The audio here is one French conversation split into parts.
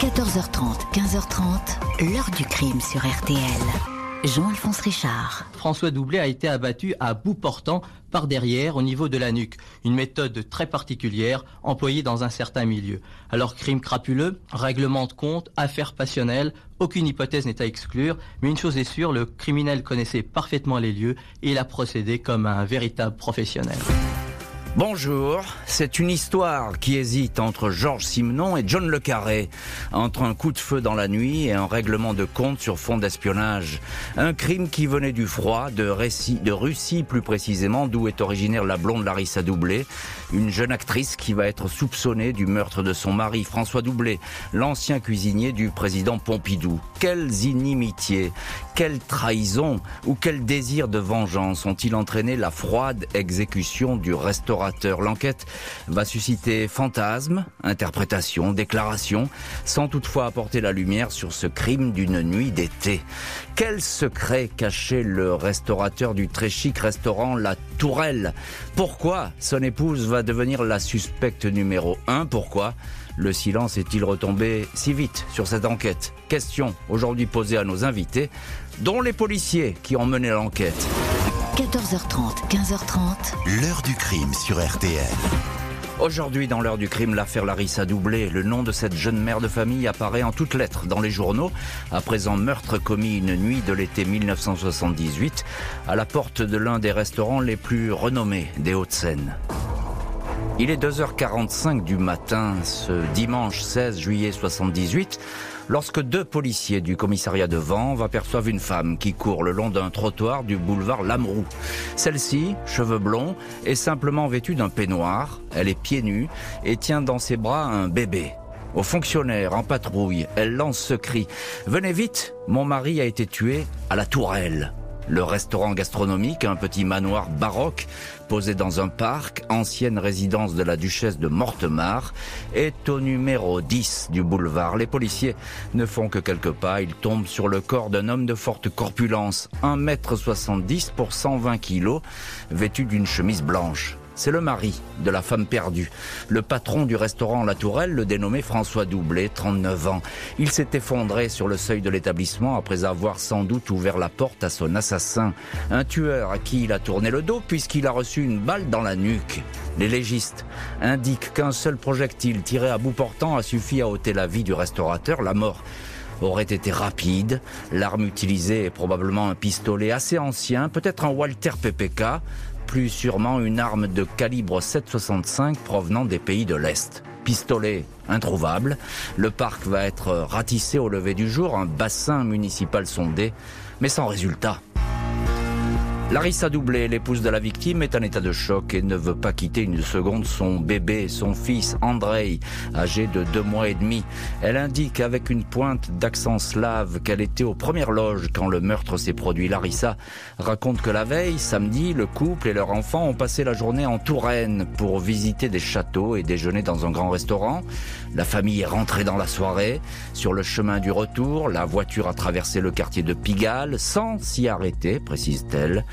14h30, 15h30, l'heure du crime sur RTL. Jean-Alphonse Richard. François Doublet a été abattu à bout portant par derrière au niveau de la nuque. Une méthode très particulière employée dans un certain milieu. Alors crime crapuleux, règlement de compte, affaire passionnelle, aucune hypothèse n'est à exclure, mais une chose est sûre, le criminel connaissait parfaitement les lieux et il a procédé comme un véritable professionnel. Bonjour, c'est une histoire qui hésite entre Georges Simenon et John Le Carré, entre un coup de feu dans la nuit et un règlement de compte sur fond d'espionnage. Un crime qui venait du froid, de, Russie plus précisément, d'où est originaire la blonde Larissa Doublé, une jeune actrice qui va être soupçonnée du meurtre de son mari François Doublé, l'ancien cuisinier du président Pompidou. Quelles inimitiés, quelle trahison ou quel désir de vengeance ont-ils entraîné la froide exécution du restaurant L'enquête va susciter fantasmes, interprétations, déclarations, sans toutefois apporter la lumière sur ce crime d'une nuit d'été. Quel secret cachait le restaurateur du très chic restaurant La Tourelle? Pourquoi son épouse va devenir la suspecte numéro un? Pourquoi le silence est-il retombé si vite sur cette enquête? Question aujourd'hui posée à nos invités, dont les policiers qui ont mené l'enquête. 14h30, 15h30. L'heure du crime sur RTL. Aujourd'hui, dans l'heure du crime, l'affaire Larissa Doublé, le nom de cette jeune mère de famille apparaît en toutes lettres dans les journaux, après un meurtre commis une nuit de l'été 1978, à la porte de l'un des restaurants les plus renommés des Hauts-de-Seine. Il est 2h45 du matin, ce dimanche 16 juillet 78, lorsque deux policiers du commissariat de Vanves aperçoivent une femme qui court le long d'un trottoir du boulevard Lameroux. Celle-ci, cheveux blonds, est simplement vêtue d'un peignoir, elle est pieds nus et tient dans ses bras un bébé. Aux fonctionnaires en patrouille, elle lance ce cri. Venez vite, mon mari a été tué à la tourelle. Le restaurant gastronomique, un petit manoir baroque posé dans un parc, ancienne résidence de la duchesse de Mortemar, est au numéro 10 du boulevard. Les policiers ne font que quelques pas, ils tombent sur le corps d'un homme de forte corpulence, 1m70 pour 120 kg, vêtu d'une chemise blanche. C'est le mari de la femme perdue. Le patron du restaurant La Tourelle, le dénommé François Doublé, 39 ans. Il s'est effondré sur le seuil de l'établissement après avoir sans doute ouvert la porte à son assassin. Un tueur à qui il a tourné le dos puisqu'il a reçu une balle dans la nuque. Les légistes indiquent qu'un seul projectile tiré à bout portant a suffi à ôter la vie du restaurateur. La mort aurait été rapide. L'arme utilisée est probablement un pistolet assez ancien, peut-être un Walter PPK plus sûrement une arme de calibre 7,65 provenant des pays de l'Est. Pistolet introuvable, le parc va être ratissé au lever du jour, un bassin municipal sondé, mais sans résultat. Larissa Doublé, l'épouse de la victime, est en état de choc et ne veut pas quitter une seconde son bébé, son fils Andrei, âgé de deux mois et demi. Elle indique avec une pointe d'accent slave qu'elle était aux premières loges quand le meurtre s'est produit. Larissa raconte que la veille, samedi, le couple et leur enfant ont passé la journée en Touraine pour visiter des châteaux et déjeuner dans un grand restaurant. La famille est rentrée dans la soirée. Sur le chemin du retour, la voiture a traversé le quartier de Pigalle sans s'y arrêter, précise-t-elle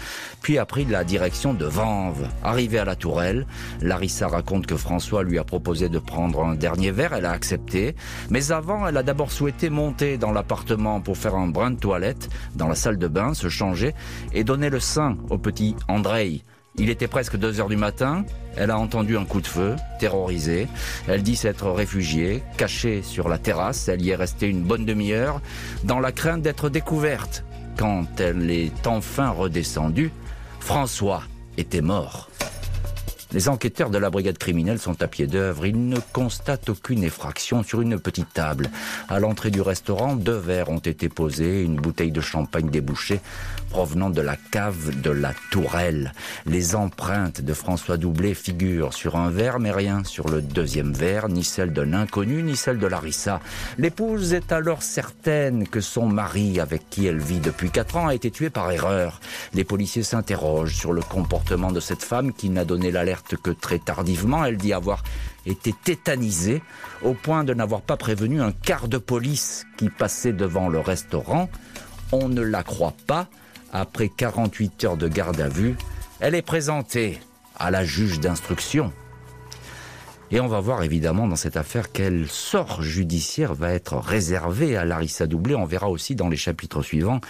puis a pris la direction de Vanves. Arrivée à la Tourelle, Larissa raconte que François lui a proposé de prendre un dernier verre, elle a accepté, mais avant, elle a d'abord souhaité monter dans l'appartement pour faire un brin de toilette, dans la salle de bain, se changer et donner le sein au petit Andrei. Il était presque 2 heures du matin. Elle a entendu un coup de feu, terrorisée. Elle dit s'être réfugiée, cachée sur la terrasse. Elle y est restée une bonne demi-heure, dans la crainte d'être découverte. Quand elle est enfin redescendue, François était mort. Les enquêteurs de la brigade criminelle sont à pied d'œuvre. Ils ne constatent aucune effraction sur une petite table. À l'entrée du restaurant, deux verres ont été posés, une bouteille de champagne débouchée provenant de la cave de la Tourelle. Les empreintes de François Doublé figurent sur un verre, mais rien sur le deuxième verre, ni celle d'un inconnu, ni celle de Larissa. L'épouse est alors certaine que son mari, avec qui elle vit depuis quatre ans, a été tué par erreur. Les policiers s'interrogent sur le comportement de cette femme qui n'a donné l'alerte que très tardivement. Elle dit avoir été tétanisée au point de n'avoir pas prévenu un quart de police qui passait devant le restaurant. On ne la croit pas. Après 48 heures de garde à vue, elle est présentée à la juge d'instruction. Et on va voir évidemment dans cette affaire quel sort judiciaire va être réservé à Larissa Doublé. On verra aussi dans les chapitres suivants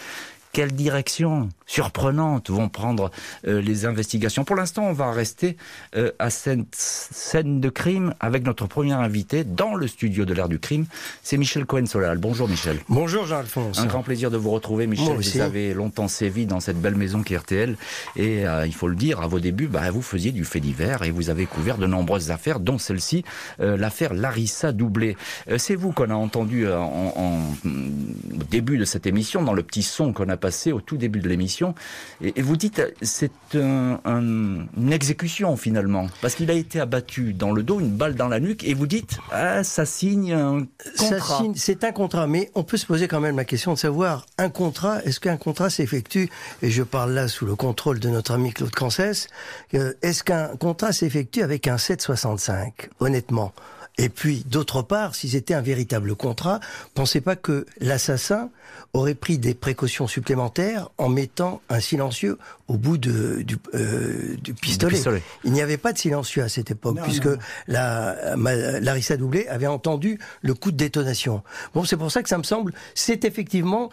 quelle direction surprenante vont prendre euh, les investigations? Pour l'instant, on va rester euh, à cette scène de crime avec notre premier invité dans le studio de l'ère du crime. C'est Michel Cohen-Solal. Bonjour Michel. Bonjour Jean-Alphonse. Un grand plaisir de vous retrouver Michel. Vous avez longtemps sévi dans cette belle maison qui est RTL. Et euh, il faut le dire, à vos débuts, bah, vous faisiez du fait divers et vous avez couvert de nombreuses affaires, dont celle-ci, l'affaire Larissa Doublé. C'est vous qu'on a entendu en, en, au début de cette émission, dans le petit son qu'on a passé au tout début de l'émission. Et, vous dites, c'est une exécution finalement, parce qu'il a été abattu dans le dos, une balle dans la nuque, et vous dites, ah, ça signe un contrat. C'est un contrat, mais on peut se poser quand même la question de savoir, un contrat, est-ce qu'un contrat s'effectue, et je parle là sous le contrôle de notre ami Claude Cancès, euh, est-ce qu'un contrat s'effectue avec un 765, honnêtement? Et puis, d'autre part, si c'était un véritable contrat, pensez pas que l'assassin aurait pris des précautions supplémentaires en mettant un silencieux au bout de, du, euh, du, pistolet. Il n'y avait pas de silencieux à cette époque, puisque La, Larissa Doublé avait entendu le coup de détonation. Bon, c'est pour ça que ça me semble, c'est effectivement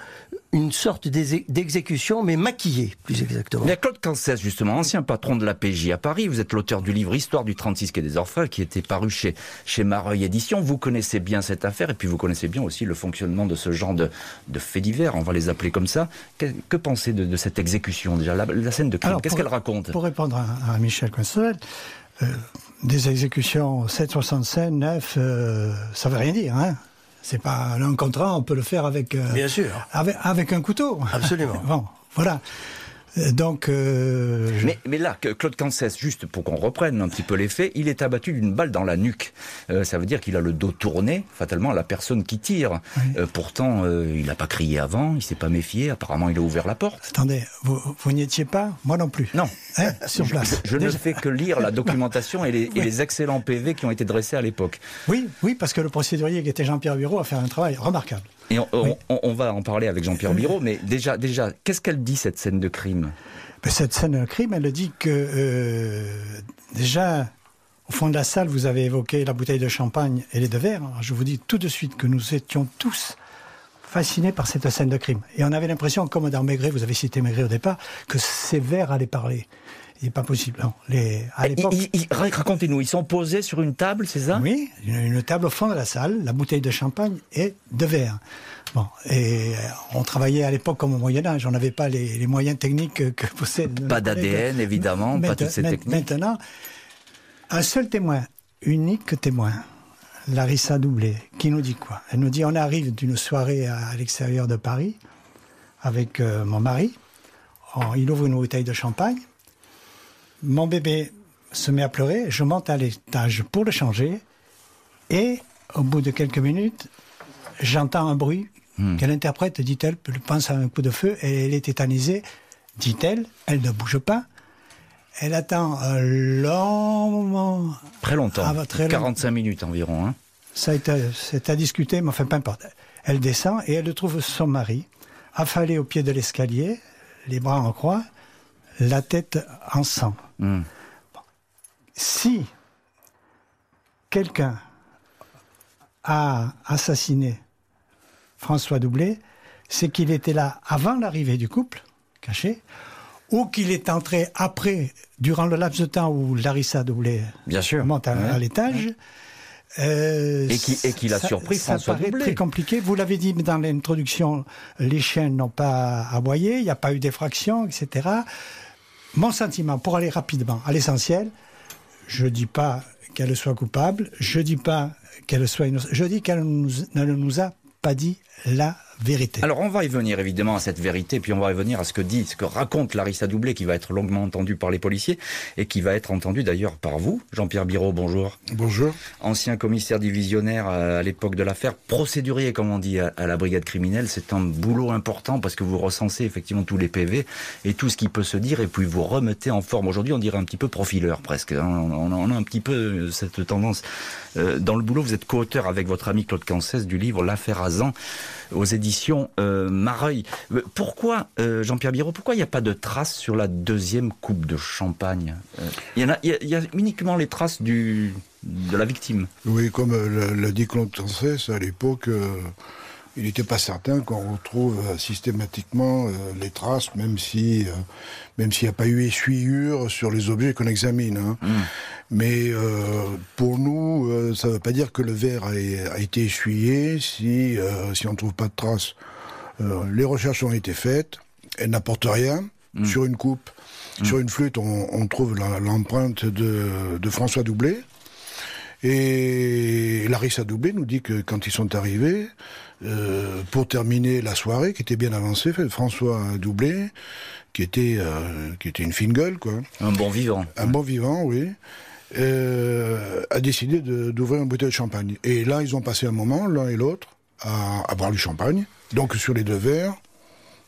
une sorte d'exécution, mais maquillée, plus exactement. Mais Claude Cancès, justement, ancien patron de la PJ à Paris, vous êtes l'auteur du livre Histoire du 36 quai des Orphelins, qui était paru chez, chez Mareuil Édition. Vous connaissez bien cette affaire, et puis vous connaissez bien aussi le fonctionnement de ce genre de, de faits divers, on va les appeler comme ça. Que, que pensez de, de, cette exécution, déjà, la, la scène de crime Qu'est-ce qu'elle raconte? Pour répondre à, à Michel Consuel, euh, des exécutions 765, 9, euh, ça veut rien dire, hein c'est pas un contrat, on peut le faire avec. Euh, Bien sûr. Avec, avec un couteau. Absolument. bon, voilà. Donc, euh, mais, mais, là, Claude Cancès, juste pour qu'on reprenne un petit peu les faits, il est abattu d'une balle dans la nuque. Euh, ça veut dire qu'il a le dos tourné, fatalement, à la personne qui tire. Euh, pourtant, il n'a pas crié avant, il s'est pas méfié. Apparemment, il a ouvert la porte. Attendez, vous, vous n'y étiez pas Moi non plus. Non. Hein, sur place. Je, je ne fais que lire la documentation et les, et les, excellents PV qui ont été dressés à l'époque. Oui, oui, parce que le procédurier qui était Jean-Pierre Bureau a fait un travail remarquable. Et on, on, on, va en parler avec Jean-Pierre Biro, mais déjà, déjà qu'est-ce qu'elle dit cette scène de crime? Cette scène de crime, elle dit que euh, déjà, au fond de la salle, vous avez évoqué la bouteille de champagne et les deux verres. Alors, je vous dis tout de suite que nous étions tous fascinés par cette scène de crime. Et on avait l'impression, comme dans Maigret, vous avez cité Maigret au départ, que ces verres allaient parler. Il n'est pas possible. Non. Les, à l'époque, racontez-nous, ils sont posés sur une table, c'est ça? Oui, une, une, table au fond de la salle, la bouteille de champagne et de verre. Bon, et on travaillait à l'époque comme au Moyen Âge, on n'avait pas les, les, moyens techniques que, que possède. Pas d'ADN évidemment, pas toutes ces techniques. Maintenant, un seul témoin, unique témoin, Larissa Doublé, qui nous dit quoi? Elle nous dit on arrive d'une soirée à, à l'extérieur de Paris avec euh, mon mari. Il ouvre une bouteille de champagne mon bébé se met à pleurer, je monte à l'étage pour le changer, et au bout de quelques minutes, j'entends un bruit hmm. qu'elle interprète, dit-elle, pense à un coup de feu, et elle est tétanisée, dit-elle, elle ne bouge pas, elle attend un long moment. Très longtemps, ah, très 45 long... minutes environ. Hein. Ça c'est à discuter, mais enfin, peu importe. Elle descend et elle trouve son mari, affalé au pied de l'escalier, les bras en croix, la tête en sang. Mm. Bon. Si quelqu'un a assassiné François Doublé, c'est qu'il était là avant l'arrivée du couple, caché, ou qu'il est entré après, durant le laps de temps où Larissa Doublé Bien sûr. monte à, ouais. à l'étage. Ouais. Euh, et qui, et qui l'a surpris, ça François paraît Doublé. très compliqué. Vous l'avez dit dans l'introduction, les chiens n'ont pas aboyé, il n'y a pas eu d'effraction, etc. Mon sentiment, pour aller rapidement à l'essentiel, je dis pas qu'elle soit coupable, je dis pas qu'elle soit innocente, je dis qu'elle ne nous a pas dit la vérité. Alors on va y venir évidemment à cette vérité, puis on va y venir à ce que dit, ce que raconte Larissa Doublé, qui va être longuement entendu par les policiers et qui va être entendu d'ailleurs par vous, Jean-Pierre Biro. Bonjour. Bonjour. Ancien commissaire divisionnaire à l'époque de l'affaire, procédurier comme on dit à, la brigade criminelle. C'est un boulot important parce que vous recensez effectivement tous les PV et tout ce qui peut se dire et puis vous remettez en forme. Aujourd'hui, on dirait un petit peu profileur presque. Hein. On, a un petit peu cette tendance euh, dans le boulot. Vous êtes co-auteur avec votre ami Claude Cancès du livre L'affaire Azan aux éditions euh, Mareuil. Pourquoi, euh, Jean-Pierre Biro, pourquoi il n'y a pas de traces sur la deuxième coupe de champagne Il euh, y, a, uniquement les traces du, de la victime. Oui, comme euh, l'a dit Claude à l'époque, euh, il n'était pas certain qu'on retrouve euh, systématiquement les traces, même si même s'il n'y a pas eu essuyure sur les objets qu'on examine. Hein. Mm. Mais pour nous, ça ne veut pas dire que le verre a, été essuyé si si on ne trouve pas de traces. les recherches ont été faites, elles n'apportent rien mm. sur une coupe. Mm. Sur une flûte, on, trouve l'empreinte de, de François Doublé, et Larissa Doublé nous dit que quand ils sont arrivés, euh, pour terminer la soirée, qui était bien avancée, François Doublé, qui était, euh, qui était une fine gueule, quoi. Un bon vivant. Un bon vivant, oui. Euh, a décidé d'ouvrir une bouteille de champagne. Et là, ils ont passé un moment, l'un et l'autre, à, à boire du champagne. Donc sur les deux verres,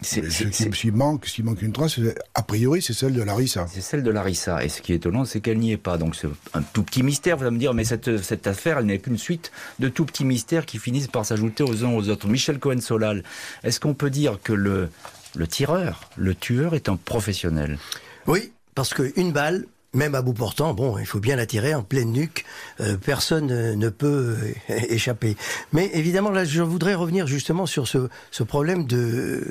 s'il manque, s'il manque une trace, a priori, c'est celle de Larissa. C'est celle de Larissa. Et ce qui est étonnant, c'est qu'elle n'y est pas. Donc c'est un tout petit mystère. Vous allez me dire, mais cette, cette affaire, elle n'est qu'une suite de tout petits mystères qui finissent par s'ajouter aux uns aux autres. Michel Cohen-Solal, est-ce qu'on peut dire que le, le tireur, le tueur est un professionnel? Oui, parce qu'une balle même à bout portant, bon, il faut bien la tirer en pleine nuque, euh, personne ne peut euh, échapper. Mais évidemment, là, je voudrais revenir justement sur ce, ce problème de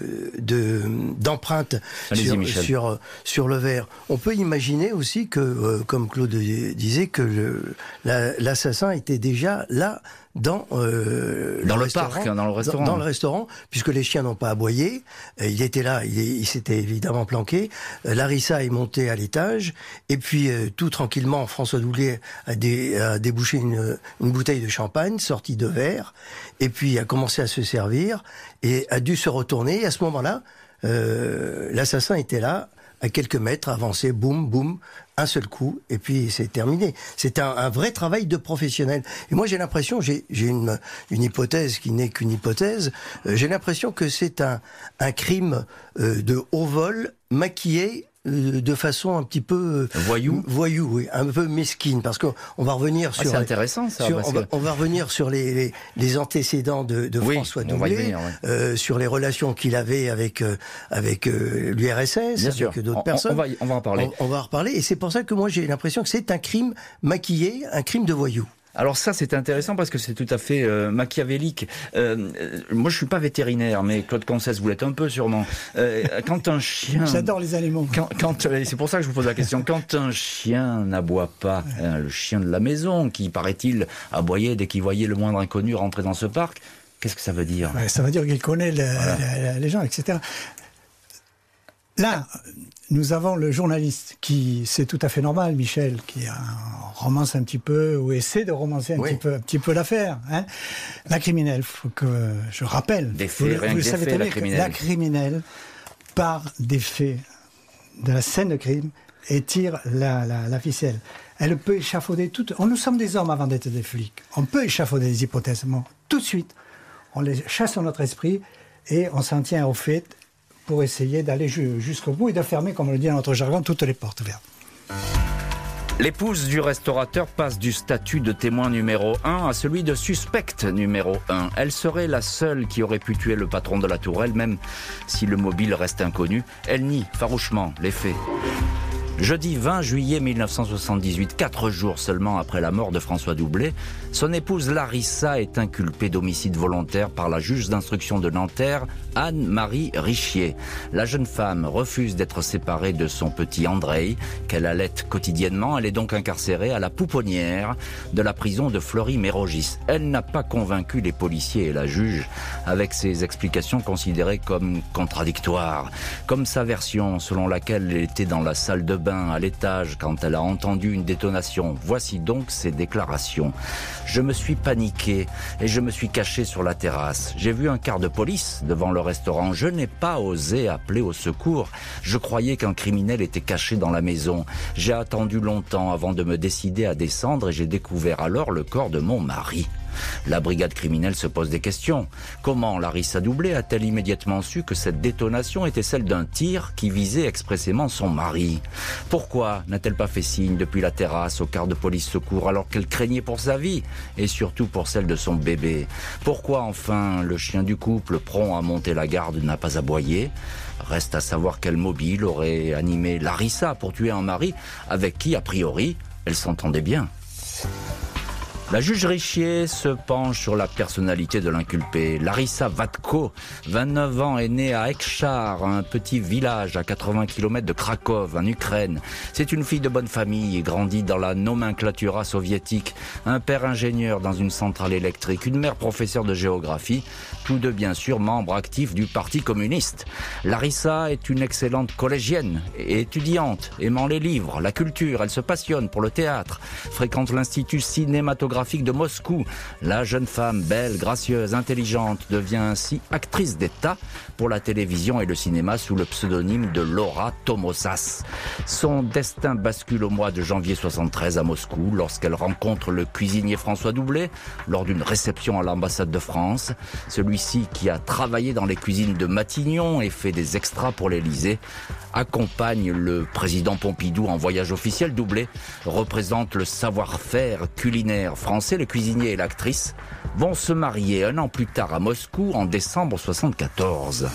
d'empreinte sur, sur, sur le verre. On peut imaginer aussi que, euh, comme Claude disait, que l'assassin était déjà là dans euh, dans le, parc, hein, dans le restaurant, dans, le restaurant, puisque les chiens n'ont pas aboyé. Euh, il était là, il, il s'était évidemment planqué. Euh, Larissa est montée à l'étage, et puis euh, tout tranquillement, François Doulier a, dé, a débouché une, une, bouteille de champagne sortie de verre, et puis a commencé à se servir et a dû se retourner. Et à ce moment-là, l'assassin était là à quelques mètres, avancé, boum, boum, un seul coup, et puis c'est terminé. C'est un, vrai travail de professionnel. Et moi, j'ai l'impression, j'ai une, hypothèse qui n'est qu'une hypothèse, euh, j'ai l'impression que c'est un, un crime euh, de haut vol maquillé euh, de façon un petit peu euh, voyou, voyou, oui, un peu mesquine, parce qu'on va revenir ah, sur. c'est intéressant ça. on, va, revenir sur les, les, antécédents de, de François Doublé, euh, sur les relations qu'il avait avec avec l'URSS, avec d'autres personnes. On va, on va en parler. On, on va en reparler, et c'est pour ça que moi j'ai l'impression que c'est un crime maquillé, un crime de voyou. Alors ça, c'est intéressant parce que c'est tout à fait euh, machiavélique. Euh, moi, je suis pas vétérinaire, mais Claude Concesse, vous l'êtes un peu sûrement. Euh, quand un chien... J'adore les animaux. Quand, c'est pour ça que je vous pose la question. Quand un chien n'aboie pas, hein, le chien de la maison, qui paraît-il aboyait dès qu'il voyait le moindre inconnu rentrer dans ce parc, Qu'est-ce que ça veut dire? Ça veut dire qu'il connaît les gens, etc. Là, nous avons le journaliste qui, c'est tout à fait normal, Michel, qui romance un petit peu ou essaie de romancer un petit peu, un petit peu l'affaire. Hein. La criminelle, faut que je rappelle. Des faits, vous, savez faits, la criminelle. la criminelle part des faits de la scène de crime et tire la, la, la ficelle. Elle peut échafauder tout. Nous sommes des hommes avant d'être des flics. On peut échafauder des hypothèses. tout de suite, on les chasse dans notre esprit et on s'en tient au fait pour essayer d'aller jusqu'au bout et de fermer, comme on le dit dans notre jargon, toutes les portes vertes. L'épouse du restaurateur passe du statut de témoin numéro 1 à celui de suspecte numéro 1. Elle serait la seule qui aurait pu tuer le patron de la tourelle, même si le mobile reste inconnu. Elle nie farouchement les faits. Jeudi 20 juillet 1978, quatre jours seulement après la mort de François Doublé, son épouse Larissa est inculpée d'homicide volontaire par la juge d'instruction de Nanterre, Anne-Marie Richier. La jeune femme refuse d'être séparée de son petit André, qu'elle allait quotidiennement. Elle est donc incarcérée à la pouponnière de la prison de Fleury-Mérogis. Elle n'a pas convaincu les policiers et la juge avec ses explications considérées comme contradictoires, comme sa version selon laquelle elle était dans la salle de à l'étage quand elle a entendu une détonation. Voici donc ses déclarations. Je me suis paniqué et je me suis caché sur la terrasse. J'ai vu un quart de police devant le restaurant. Je n'ai pas osé appeler au secours. Je croyais qu'un criminel était caché dans la maison. J'ai attendu longtemps avant de me décider à descendre et j'ai découvert alors le corps de mon mari. La brigade criminelle se pose des questions. Comment Larissa Doublé a-t-elle immédiatement su que cette détonation était celle d'un tir qui visait expressément son mari? Pourquoi n'a-t-elle pas fait signe depuis la terrasse au quart de police secours alors qu'elle craignait pour sa vie et surtout pour celle de son bébé? Pourquoi enfin le chien du couple prompt à monter la garde n'a pas aboyé? Reste à savoir quel mobile aurait animé Larissa pour tuer un mari avec qui, a priori, elle s'entendait bien. La juge Richier se penche sur la personnalité de l'inculpé. Larissa Vatko, 29 ans, est née à Ekchar, un petit village à 80 km de Krakow, en Ukraine. C'est une fille de bonne famille et grandit dans la nomenclatura soviétique. Un père ingénieur dans une centrale électrique, une mère professeure de géographie, tous deux bien sûr membres actifs du Parti communiste. Larissa est une excellente collégienne et étudiante, aimant les livres, la culture. Elle se passionne pour le théâtre, fréquente l'Institut cinématographique de Moscou. La jeune femme, belle, gracieuse, intelligente, devient ainsi actrice d'État pour la télévision et le cinéma sous le pseudonyme de Laura Tomosas. Son destin bascule au mois de janvier 73 à Moscou lorsqu'elle rencontre le cuisinier François Doublet lors d'une réception à l'ambassade de France. Celui-ci qui a travaillé dans les cuisines de Matignon et fait des extras pour l'Élysée accompagne le président Pompidou en voyage officiel. Doublé représente le savoir-faire culinaire Le cuisinier et l'actrice vont se marier un an plus tard à Moscou en décembre 74.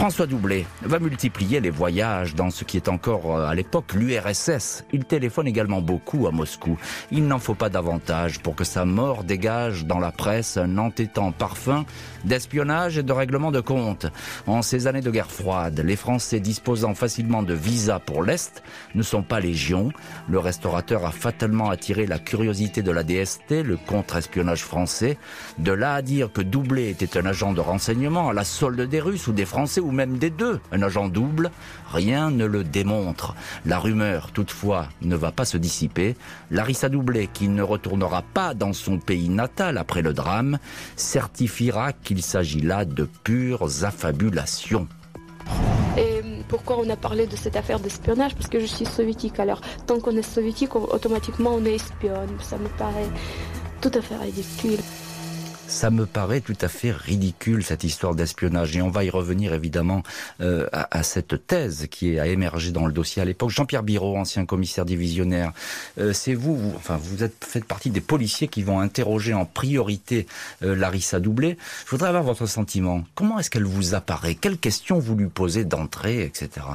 François Doublé va multiplier les voyages dans ce qui est encore euh, à l'époque l'URSS. Il téléphone également beaucoup à Moscou. Il n'en faut pas davantage pour que sa mort dégage dans la presse un entêtant parfum d'espionnage et de règlement de compte. En ces années de guerre froide, les Français disposant facilement de visas pour l'Est ne sont pas légion. Le restaurateur a fatalement attiré la curiosité de la DST, le contre-espionnage français. De là à dire que Doublé était un agent de renseignement à la solde des Russes ou des Français même des deux, un agent double, rien ne le démontre. La rumeur, toutefois, ne va pas se dissiper. Larissa Doublé, qui ne retournera pas dans son pays natal après le drame, certifiera qu'il s'agit là de pures affabulations. Et pourquoi on a parlé de cette affaire d'espionnage? Parce que je suis soviétique. Alors, tant qu'on est soviétique, automatiquement on est espionne. Ça me paraît tout à fait ridicule. Ça me paraît tout à fait ridicule cette histoire d'espionnage et on va y revenir évidemment euh, à, cette thèse qui a émergé dans le dossier à l'époque. Jean-Pierre Biro, ancien commissaire divisionnaire, euh, c'est vous, vous, enfin vous êtes faites partie des policiers qui vont interroger en priorité euh, Larissa Doublé. Je voudrais avoir votre sentiment. Comment est-ce qu'elle vous apparaît? Quelles questions vous lui posez d'entrée, etc.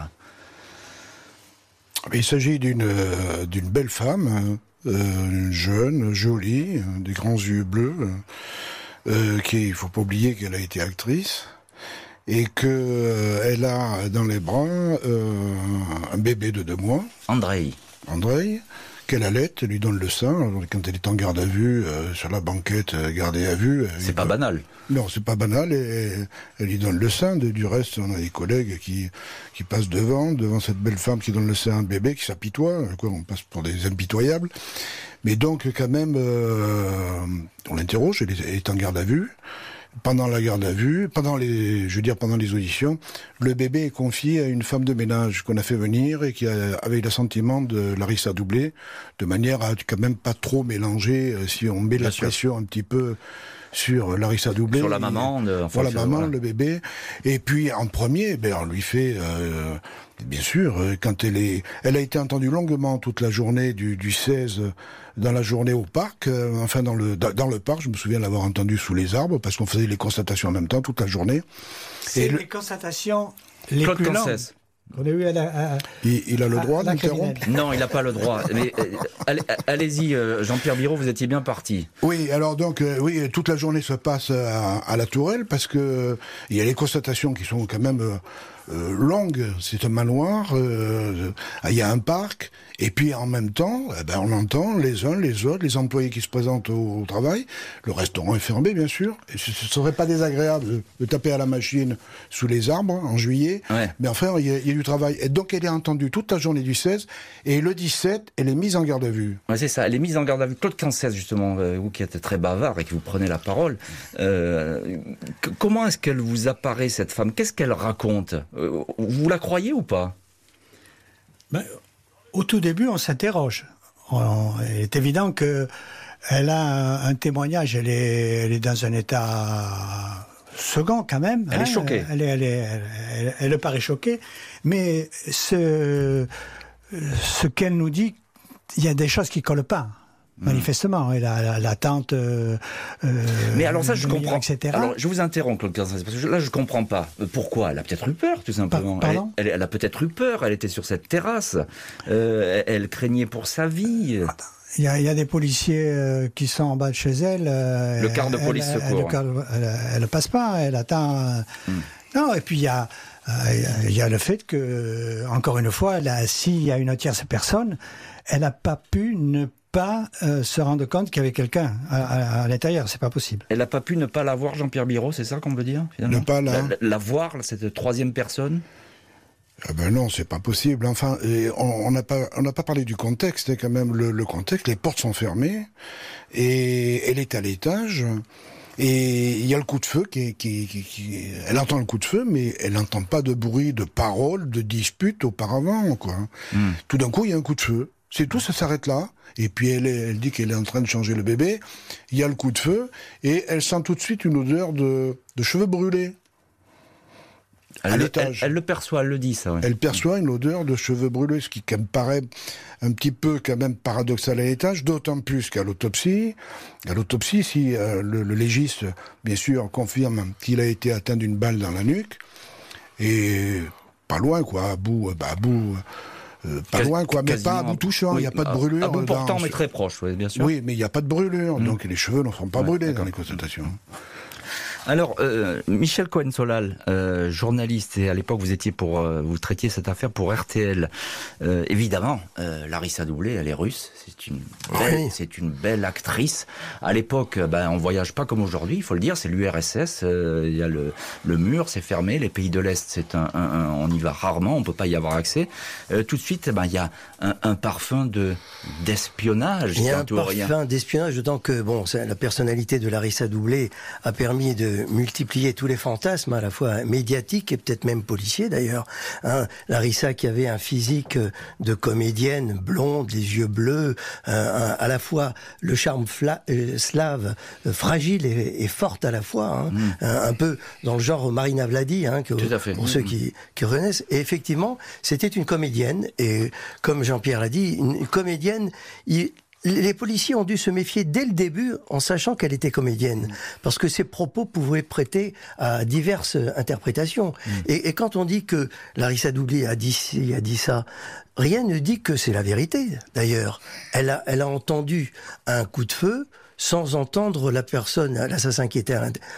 Il s'agit d'une belle femme, euh, jeune, jolie, des grands yeux bleus. Euh, qui, il faut pas oublier qu'elle a été actrice et que euh, elle a dans les bras euh, un bébé de deux mois. Andrei. Andrei, qu'elle allait, elle lui donne le sein. Quand elle est en garde à vue, euh, sur la banquette, gardée à vue. C'est pas donne... banal. Non, c'est pas banal. Et, elle lui donne le sein. Du reste, on a des collègues qui qui passent devant, devant cette belle femme qui donne le sein à un bébé, qui s'apitoie. Quoi, on passe pour des impitoyables. Mais donc, quand même, euh, on l'interroge, elle est en garde à vue. Pendant la garde à vue, pendant les, je veux dire, pendant les auditions, le bébé est confié à une femme de ménage qu'on a fait venir et qui a, avait l'assentiment de Larissa Doublé, de manière à quand même pas trop mélanger, euh, si on met Bien la sûr. pression un petit peu sur Larissa Doublé. Sur la maman, de, enfin, sur la maman, voilà. le bébé. Et puis en premier, ben, on lui fait, euh, bien sûr, quand elle est, elle a été entendue longuement toute la journée du, du 16 dans la journée au parc, euh, enfin dans le dans le parc, je me souviens l'avoir entendu sous les arbres parce qu'on faisait les constatations en même temps toute la journée. Et le... les constatations les Claude plus longues. On a eu à la, à, il, il, a le droit d'interrompre Non, il n'a pas le droit. Mais euh, allez-y, euh, Jean-Pierre Biro, vous étiez bien parti. Oui, alors donc euh, oui, toute la journée se passe à, à la Tourelle parce que il y a les constatations qui sont quand même euh, longue. C'est un manoir, euh, il y a un parc, et puis en même temps, eh ben, on entend les uns, les autres, les employés qui se présentent au, au travail. Le restaurant est fermé, bien sûr. Et ce ne serait pas désagréable de, de, taper à la machine sous les arbres en juillet, ouais. mais enfin, il y, a, il y, a du travail. Et donc, elle est entendue toute la journée du 16, et le 17, elle est mise en garde à vue. Ouais, c'est ça, elle est mise en garde à vue. Claude Cancès, justement, euh, vous qui êtes très bavard et qui vous prenez la parole, euh, comment est-ce qu'elle vous apparaît, cette femme? Qu'est-ce qu'elle raconte? euh, vous la croyez ou pas? Ben, Au tout début, on s'interroge. Il est évident que elle a un, témoignage, elle est, elle est dans un état second quand même. Elle hein, est choquée. Elle, elle, elle, elle, elle paraît choquée, mais ce, ce qu'elle nous dit, il y a des choses qui collent pas. Manifestement, et la, la, la tante. Euh, Mais alors ça, je comprends. Etc. Alors, je vous interromps, Claude parce que là, je comprends pas. Pourquoi Elle a peut-être eu peur, tout simplement. Pa elle, elle, elle, a peut-être eu peur. Elle était sur cette terrasse. Euh, elle, craignait pour sa vie. Il y, a, y, a, des policiers euh, qui sont en bas de chez elle. Euh, le quart de police elle, secours. Elle, ne passe pas, elle attend. Hmm. Non, et puis il y a, il y a le fait que, encore une fois, s'il y a une tierce personne, elle n'a pas pu ne pas euh, se rendre compte qu'il y avait quelqu'un à, à, l'intérieur. C'est pas possible. Elle n'a pas pu ne pas la voir, Jean-Pierre Biro, c'est ça qu'on veut dire finalement? Ne pas la... la, la voir, cette troisième personne? Ah ben non, c'est pas possible. Enfin, on n'a pas, on n'a pas parlé du contexte. Hein, quand même, le, le, contexte, les portes sont fermées et elle est à l'étage. Et il y a le coup de feu qui, qui, qui, qui, elle entend le coup de feu, mais elle n'entend pas de bruit, de paroles, de disputes auparavant, quoi. Mm. Tout d'un coup, il y a un coup de feu. C'est tout, ça s'arrête là. Et puis elle, elle dit qu'elle est en train de changer le bébé. Il y a le coup de feu et elle sent tout de suite une odeur de, de cheveux brûlés. Elle, le, elle, elle, le perçoit, elle le dit ça. Ouais. Elle perçoit une odeur de cheveux brûlés, ce qui me paraît un petit peu quand même paradoxal à l'étage, d'autant plus qu'à l'autopsie, à l'autopsie, si euh, le, le, légiste, bien sûr, confirme qu'il a été atteint d'une balle dans la nuque, et pas loin, quoi, à bout, bah, à bout euh, pas loin, quoi, mais pas à bout touchant. Il oui, n'y a pas de brûlure. À bout portant, mais très proche, oui, bien sûr. Oui, mais il n'y a pas de brûlure, mmh. donc les cheveux ne sont pas ouais, brûlés dans les constatations. Alors, euh, Michel Cohen-Solal, euh, journaliste, et à l'époque vous étiez pour, euh, vous traitiez cette affaire pour RTL. Euh, évidemment, euh, Larissa Doublé, elle est russe. C'est une, belle, oui. c'est une belle actrice. À l'époque, ben, on voyage pas comme aujourd'hui, il faut le dire. C'est l'URSS. Il y a le, le mur, c'est fermé. Les pays de l'Est, c'est un, un, un, on y va rarement. On peut pas y avoir accès. tout de suite, ben, il y a un, un parfum de d'espionnage. Il y a un parfum d'espionnage, d'autant que bon, la personnalité de Larissa Doublé a permis de multiplier tous les fantasmes, à la fois médiatiques et peut-être même policiers d'ailleurs. Hein, Larissa qui avait un physique de comédienne blonde, les yeux bleus, euh, à la fois le charme euh, slave, euh, fragile et, et, forte à la fois, hein, mmh. un, peu dans le genre Marina Vladi, hein, que, pour mmh. ceux qui, qui renaissent. Et effectivement, c'était une comédienne, et comme Jean-Pierre l'a dit, une, une comédienne, il, les policiers ont dû se méfier dès le début en sachant qu'elle était comédienne, parce que ses propos pouvaient prêter à diverses interprétations. Mmh. Et, et, quand on dit que Larissa Doubli a dit, a dit ça, rien ne dit que c'est la vérité. D'ailleurs, elle a, elle a entendu un coup de feu sans entendre la personne, l'assassin qui était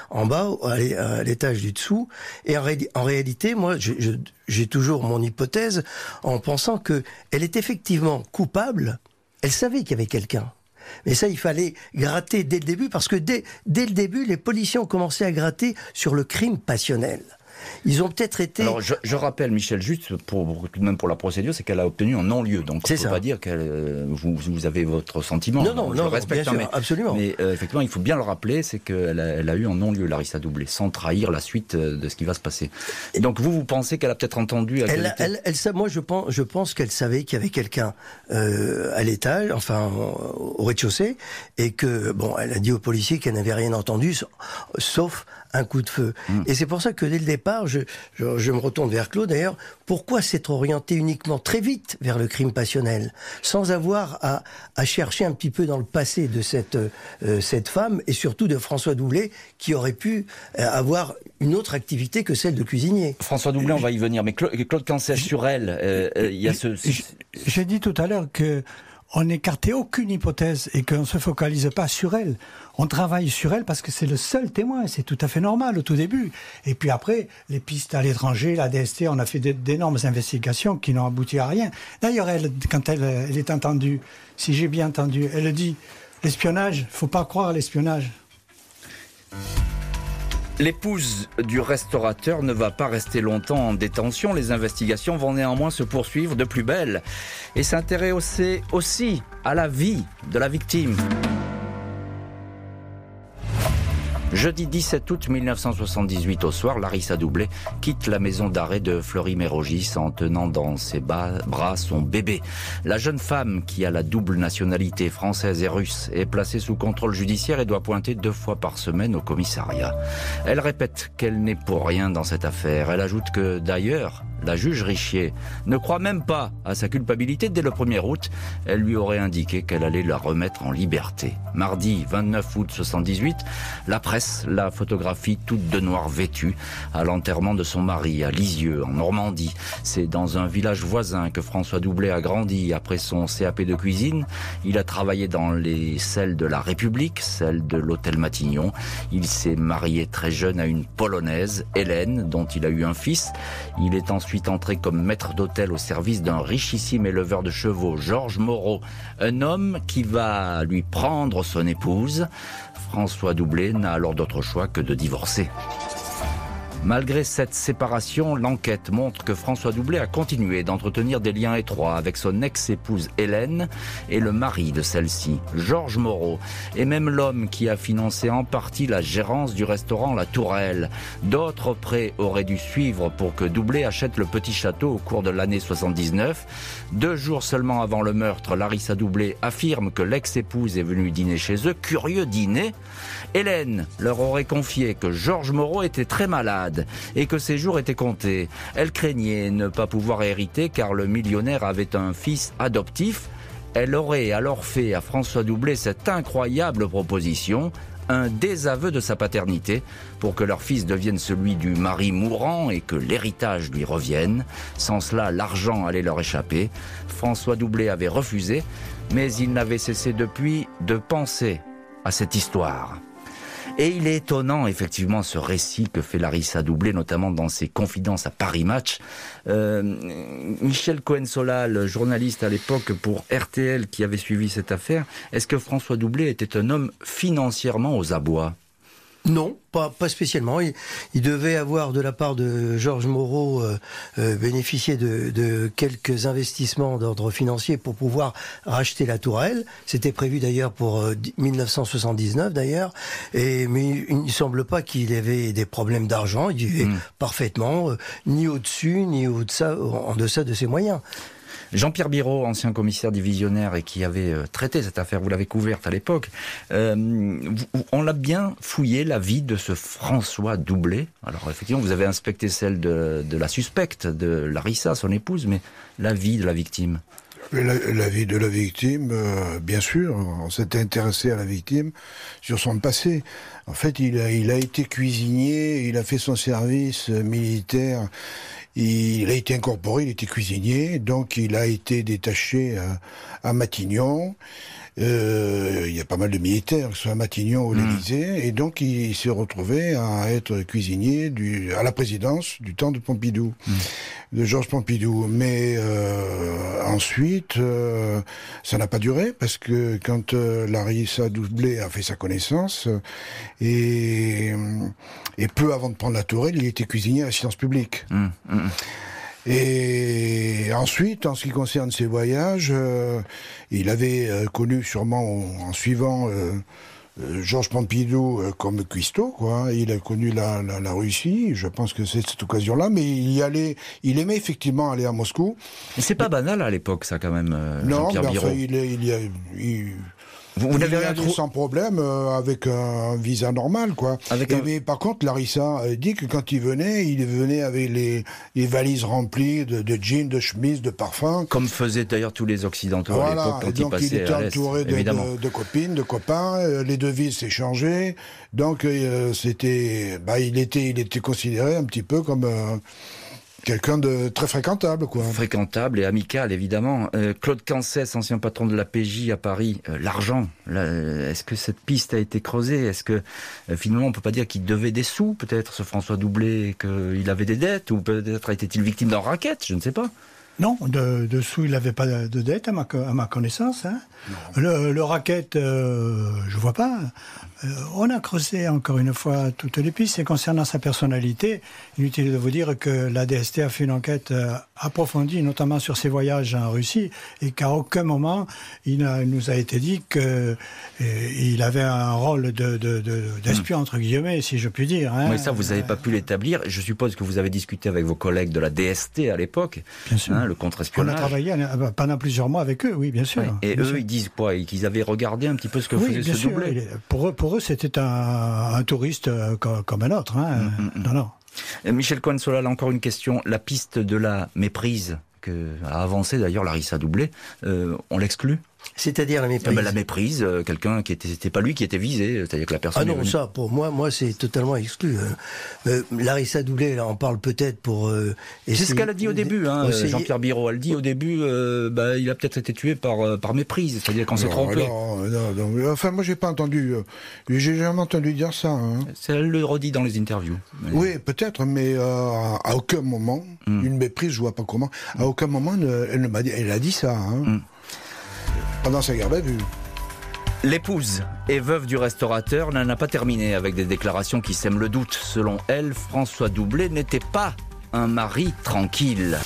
en bas, à l'étage du dessous. Et en, ré, en réalité, moi, j'ai toujours mon hypothèse en pensant que elle est effectivement coupable elle savait qu'il y avait quelqu'un. Mais ça, il fallait gratter dès le début, parce que dès, le début, les policiers ont commencé à gratter sur le crime passionnel. Ils ont peut-être été. Alors, je, je, rappelle, Michel, juste pour, même pour la procédure, c'est qu'elle a obtenu un non-lieu. Donc, on ne peut pas dire que euh, vous, vous, avez votre sentiment. Non, non, je non, respecte, bien sûr, mais, absolument. Mais euh, effectivement, il faut bien le rappeler, c'est qu'elle a, elle a eu un non-lieu, Larissa Doublé, sans trahir la suite euh, de ce qui va se passer. Et donc, vous, vous pensez qu'elle a peut-être entendu. Elle, elle, elle, moi, je pense, je pense qu'elle savait qu'il y avait quelqu'un euh, à l'étage, enfin, au rez-de-chaussée, et que, bon, elle a dit aux policiers qu'elle n'avait rien entendu, sauf un coup de feu. Mmh. Et c'est pour ça que dès le départ, je, je, je me retourne vers Claude d'ailleurs, pourquoi s'être orienté uniquement très vite vers le crime passionnel, sans avoir à, à chercher un petit peu dans le passé de cette, euh, cette femme, et surtout de François Doublet, qui aurait pu euh, avoir une autre activité que celle de cuisinier. François Doublet, on va y venir, mais Claude, Claude Cancel, sur elle, euh, il y a ce... J'ai dit tout à l'heure que on n'écartait aucune hypothèse et qu'on ne se focalise pas sur elle. On travaille sur elle parce que c'est le seul témoin, c'est tout à fait normal au tout début. Et puis après, les pistes à l'étranger, la DST, on a fait d'énormes investigations qui n'ont abouti à rien. D'ailleurs, elle, quand elle, est entendue, si j'ai bien entendu, elle dit l'espionnage, faut pas croire à l'espionnage. L'épouse du restaurateur ne va pas rester longtemps en détention. Les investigations vont néanmoins se poursuivre de plus belle et s'intéresser aussi à la vie de la victime. Jeudi 17 août 1978 au soir, Larissa Doublé quitte la maison d'arrêt de Fleury-Mérogis en tenant dans ses bras son bébé. La jeune femme, qui a la double nationalité française et russe, est placée sous contrôle judiciaire et doit pointer deux fois par semaine au commissariat. Elle répète qu'elle n'est pour rien dans cette affaire. Elle ajoute que d'ailleurs, la juge Richier, ne croit même pas à sa culpabilité dès le 1er août. Elle lui aurait indiqué qu'elle allait la remettre en liberté. Mardi 29 août 78, la presse la photographie toute de noir vêtue à l'enterrement de son mari à Lisieux, en Normandie. C'est dans un village voisin que François Doublet a grandi après son CAP de cuisine. Il a travaillé dans les celles de la République, celles de l'hôtel Matignon. Il s'est marié très jeune à une Polonaise, Hélène, dont il a eu un fils. Il est ensuite entré comme maître d'hôtel au service d'un richissime éleveur de chevaux, Georges Moreau, un homme qui va lui prendre son épouse. François Doublet n'a alors d'autre choix que de divorcer. Malgré cette séparation, l'enquête montre que François Doublet a continué d'entretenir des liens étroits avec son ex-épouse Hélène et le mari de celle-ci, Georges Moreau, et même l'homme qui a financé en partie la gérance du restaurant La Tourelle. D'autres prêts auraient dû suivre pour que Doublet achète le petit château au cours de l'année 79. Deux jours seulement avant le meurtre, Larissa Doublet affirme que l'ex-épouse est venue dîner chez eux. Curieux dîner? Hélène leur aurait confié que Georges Moreau était très malade et que ses jours étaient comptés. Elle craignait ne pas pouvoir hériter car le millionnaire avait un fils adoptif. Elle aurait alors fait à François Doublet cette incroyable proposition, un désaveu de sa paternité pour que leur fils devienne celui du mari mourant et que l'héritage lui revienne. Sans cela, l'argent allait leur échapper. François Doublet avait refusé, mais il n'avait cessé depuis de penser à cette histoire. Et il est étonnant, effectivement, ce récit que fait Larissa Doublé, notamment dans ses confidences à Paris Match. Euh, Michel Cohen-Solal, journaliste à l'époque pour RTL qui avait suivi cette affaire, est-ce que François Doublé était un homme financièrement aux abois? Non, pas, pas spécialement. Il, devait avoir de la part de Georges Moreau euh, euh, bénéficié de, quelques investissements d'ordre financier pour pouvoir racheter la tourelle. C'était prévu d'ailleurs pour 1979 euh, d'ailleurs. Et mais il ne semble pas qu'il avait des problèmes d'argent. Il vivait hmm. parfaitement, ni au-dessus ni au-deçà, en deçà de ses moyens. Jean-Pierre Biro, ancien commissaire divisionnaire et qui avait euh, traité cette affaire, vous l'avez couverte à l'époque, euh, on l'a bien fouillé, la vie de ce François Doublé. Alors effectivement, vous avez inspecté celle de, la suspecte, de Larissa, son épouse, mais la vie de la victime la, vie de la victime, euh, bien sûr, on s'était intéressé à la victime sur son passé. En fait, il a été cuisinier, il a fait son service militaire il a été incorporé, il était cuisinier, donc il a été détaché à, Matignon. Euh, il y a pas mal de militaires qui sont à Matignon au mmh. et donc il, s'est retrouvé à être cuisinier du, à la présidence du temps de Pompidou, hmm. de Georges Pompidou. Mais euh, ensuite, euh, ça n'a pas duré parce que quand euh, Larissa Doublé a fait sa connaissance et, et peu avant de prendre la tourelle, il était cuisinier à la science publique. Hmm. Et ensuite, en ce qui concerne ses voyages, euh, il avait euh, connu sûrement en, suivant euh, Georges Pompidou comme cuistot, quoi. Il a connu la, la, Russie, je pense que c'est cette occasion-là, mais il y allait, il aimait effectivement aller à Moscou. Mais c'est pas banal à l'époque, ça quand même. non, mais enfin, il, il, y a, il, vous, n'avez rien trouvé sans problème euh, avec un visa normal, quoi. Avec Mais par contre, Larissa dit que quand il venait, il venait avec les, les valises remplies de, de, jeans, de chemises, de parfums. Comme faisaient d'ailleurs tous les Occidentaux à l'époque quand donc il était entouré de, de, copines, de copains. Euh, les devises s'échangeaient. Donc euh, c'était, bah, il était, il était considéré un petit peu comme Quelqu'un de très fréquentable, quoi. Fréquentable et amical, évidemment. Euh, Claude Cancès, ancien patron de la PJ à Paris, euh, l'argent, est-ce que cette piste a été creusée? Est-ce que euh, finalement on peut pas dire qu'il devait des sous, peut-être, ce François Doublé, qu'il avait des dettes, ou peut-être était-il victime d'un racket, je ne sais pas. Non, de, dessous, il n'avait pas de dette à ma, à ma connaissance. Hein. Le, le, racket, euh, je vois pas. Euh, on a creusé encore une fois toutes les pistes. Et concernant sa personnalité, inutile de vous dire que la DST a fait une enquête euh, approfondie, notamment sur ses voyages en Russie, et qu'à aucun moment il, nous a été dit qu'il euh, avait un rôle d'espion, de, de, hmm. entre guillemets, si je puis dire. Hein. ça, vous n'avez pas pu l'établir. Je suppose que vous avez discuté avec vos collègues de la DST à l'époque. Bien sûr. Hein, le contre-espionnage. On a travaillé pendant plusieurs mois avec eux, oui, bien sûr. Et eux, ils disent quoi? Qu'ils avaient regardé un petit peu ce que faisait ce doublé? Pour eux, pour eux c'était un, touriste euh, comme, un autre. Hein. Mm, mm, mm. Non, non. Michel Cohen-Solal, encore une question. La piste de la méprise que a avancé d'ailleurs Larissa Doublé, on l'exclut? C'est-à-dire la méprise ah ben, La méprise, euh, quelqu'un qui était, c'était pas lui qui était visé, c'est-à-dire que la personne. Ah non, ça, pour moi, moi, c'est totalement exclu. Hein. Euh, Larissa Doublé, là, on parle peut-être pour. Euh, c'est ce qu'elle a dit au début, hein, Jean-Pierre Biro. Elle dit au début, bah, il a peut-être été tué par par méprise, c'est-à-dire qu'on s'est trompé. Non, non, non, enfin, moi, j'ai pas entendu, j'ai jamais entendu dire ça. Hein. Elle le redit dans les interviews. Oui, peut-être, mais à aucun moment, hmm. une méprise, je vois pas comment. À aucun moment, elle ne m'a dit, elle a dit ça. Hein. Hmm L'épouse et veuve du restaurateur n'en a pas terminé avec des déclarations qui sèment le doute. Selon elle, François Doublé n'était pas un mari tranquille.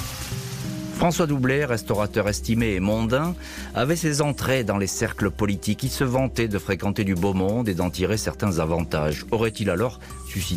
François Doublet, restaurateur estimé et mondain, avait ses entrées dans les cercles politiques. Il se vantait de fréquenter du beau monde et d'en tirer certains avantages. Aurait-il alors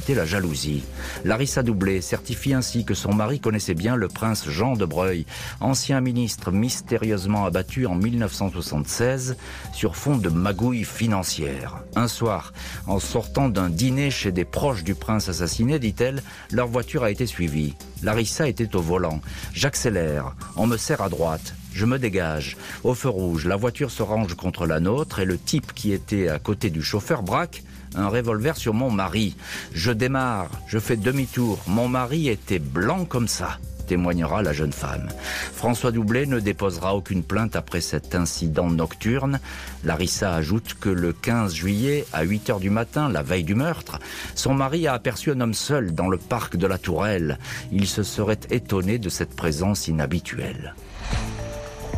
la jalousie Larissa Doublet certifie ainsi que son mari connaissait bien le prince Jean de Breuil, ancien ministre mystérieusement abattu en 1976 sur fond de magouilles financières. Un soir, en sortant d'un dîner chez des proches du prince assassiné, dit-elle, leur voiture a été suivie. Larissa était au volant. J'accélère. On me serre à droite. Je me dégage. Au feu rouge, la voiture se range contre la nôtre et le type qui était à côté du chauffeur braque un revolver sur mon mari. Je démarre, je fais demi-tour. Mon mari était blanc comme ça témoignera la jeune femme. François Doublet ne déposera aucune plainte après cet incident nocturne. Larissa ajoute que le 15 juillet, à 8 heures du matin, la veille du meurtre, son mari a aperçu un homme seul dans le parc de la Tourelle. Il se serait étonné de cette présence inhabituelle.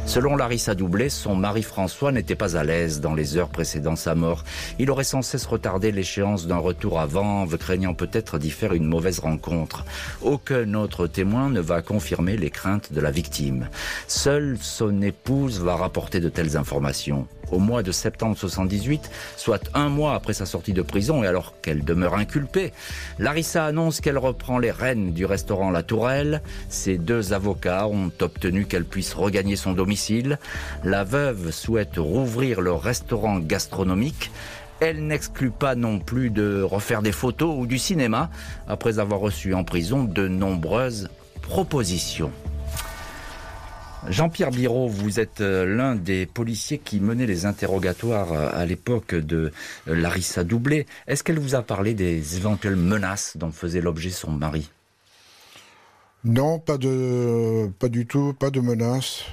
Selon Larissa Doublé, son mari François n'était pas à l'aise dans les heures précédant sa mort. Il aurait sans cesse retardé l'échéance d'un retour à Vanves, craignant peut-être d'y faire une mauvaise rencontre. Aucun autre témoin ne va confirmer les craintes de la victime. Seule son épouse va rapporter de telles informations au mois de septembre 78, soit un mois après sa sortie de prison et alors qu'elle demeure inculpée, Larissa annonce qu'elle reprend les rênes du restaurant La Tourelle. Ses deux avocats ont obtenu qu'elle puisse regagner son domicile. La veuve souhaite rouvrir le restaurant gastronomique. Elle n'exclut pas non plus de refaire des photos ou du cinéma après avoir reçu en prison de nombreuses propositions. Jean-Pierre Biro, vous êtes euh, l'un des policiers qui menait les interrogatoires euh, à l'époque de euh, Larissa Doublé. Est-ce qu'elle vous a parlé des éventuelles menaces dont faisait l'objet son mari? Non, pas de, pas du tout, pas de menaces.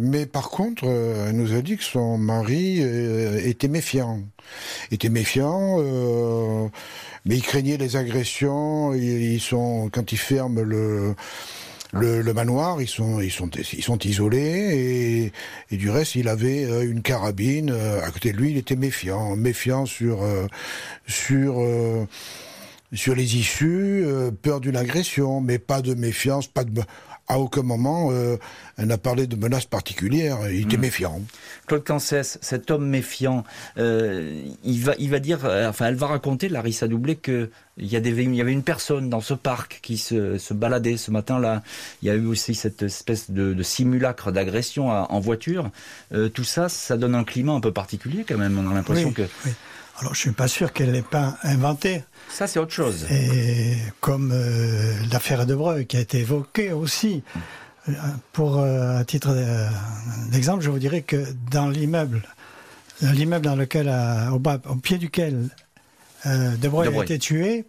mais par contre, elle nous a dit que son mari était méfiant, était méfiant. mais il craignait les agressions. Ils sont quand ils ferment le le, manoir, ils sont, ils sont, ils sont isolés et, du reste, il avait euh, une carabine euh, à côté de lui. Il était méfiant, méfiant sur, euh, sur, sur les issues, peur d'une agression, mais pas de méfiance, pas de à aucun moment euh, elle n'a parlé de menaces particulières. Il était hmm. méfiant. Claude Cancès, cet homme méfiant, euh, il va, il va dire, euh, enfin, elle va raconter, Larissa Doublé, que il y, a des, il y avait une personne dans ce parc qui se, se baladait ce matin-là. Il y a eu aussi cette espèce de, de simulacre d'agression en voiture. tout ça, ça donne un climat un peu particulier quand même. On a l'impression que. Oui. Alors, je suis pas sûr qu'elle l'ait pas inventé. Ça, c'est autre chose. Et comme euh, l'affaire de Breuil qui a été évoquée aussi. Euh, pour euh, à titre d'exemple, je vous dirais que dans l'immeuble, l'immeuble dans lequel, au, bas, au pied duquel de Breuil a été tué,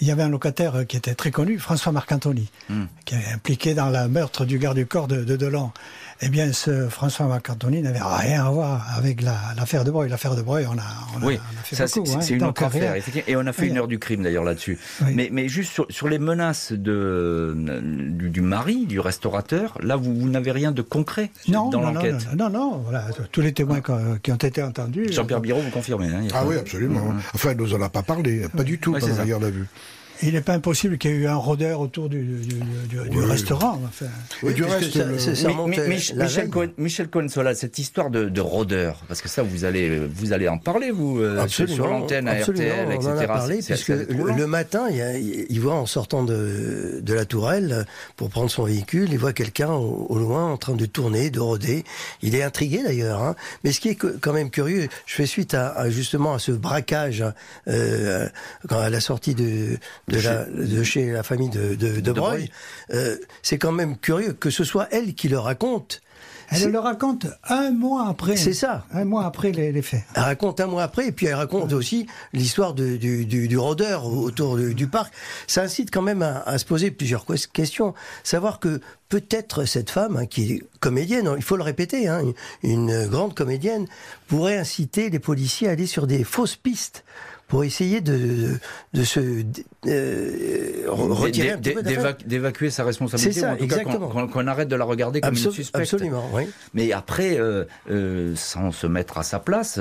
il y avait un locataire qui était très connu, François Marcantoni, hmm. qui est impliqué dans le meurtre du garde du corps de, de Delan eh bien, ce François Macantoni n'avait rien à voir avec l'affaire de Breuil. L'affaire de Breuil, on a, on oui, a, fait ça, beaucoup. C'est hein, une autre affaire, Et on a fait une heure du crime, d'ailleurs, là-dessus. Mais, mais, juste sur, les menaces de, du, mari, du restaurateur, là, vous, n'avez rien de concret dans l'enquête? non, non, non, voilà, tous les témoins qui ont été entendus... Jean-Pierre Biro, vous confirmez hein, Ah oui, absolument. Enfin, elle nous en a pas parlé, pas du tout pendant la garde à vue. Il n'est pas impossible qu'il y ait eu un rôdeur autour du, restaurant. Enfin. Oui, du reste, Michel, Cohen, Michel cette histoire de, de, rôdeur, parce que ça, vous allez, vous allez en parler, vous, euh, sur l'antenne à RTL, etc. On en a parlé, puisque le, matin, il, voit en sortant de, de, la tourelle pour prendre son véhicule, il voit quelqu'un au, loin en train de tourner, de rôder. Il est intrigué d'ailleurs. Hein. Mais ce qui est quand même curieux, je fais suite à, justement à ce braquage euh, à la sortie de de, la, de chez la famille de, de. Euh, c'est quand même curieux que ce soit elle qui le raconte. Elle le raconte un mois après. C'est ça. Un mois après les, les faits. Elle raconte un mois après, et puis elle raconte aussi l'histoire du, du, du rôdeur autour du, du parc. Ça incite quand même à, à se poser plusieurs ques- questions. Savoir que peut-être cette femme, hein, qui est comédienne, il faut le répéter, hein, une, une grande comédienne, pourrait inciter les policiers à aller sur des fausses pistes pour essayer de, de, se euh, retirer D'évacuer sa responsabilité, C'est ça, ou en tout cas exactement. qu'on- arrête de la regarder comme Absol- une suspecte. Absolument, oui. Mais après, euh, euh, sans se mettre à sa place,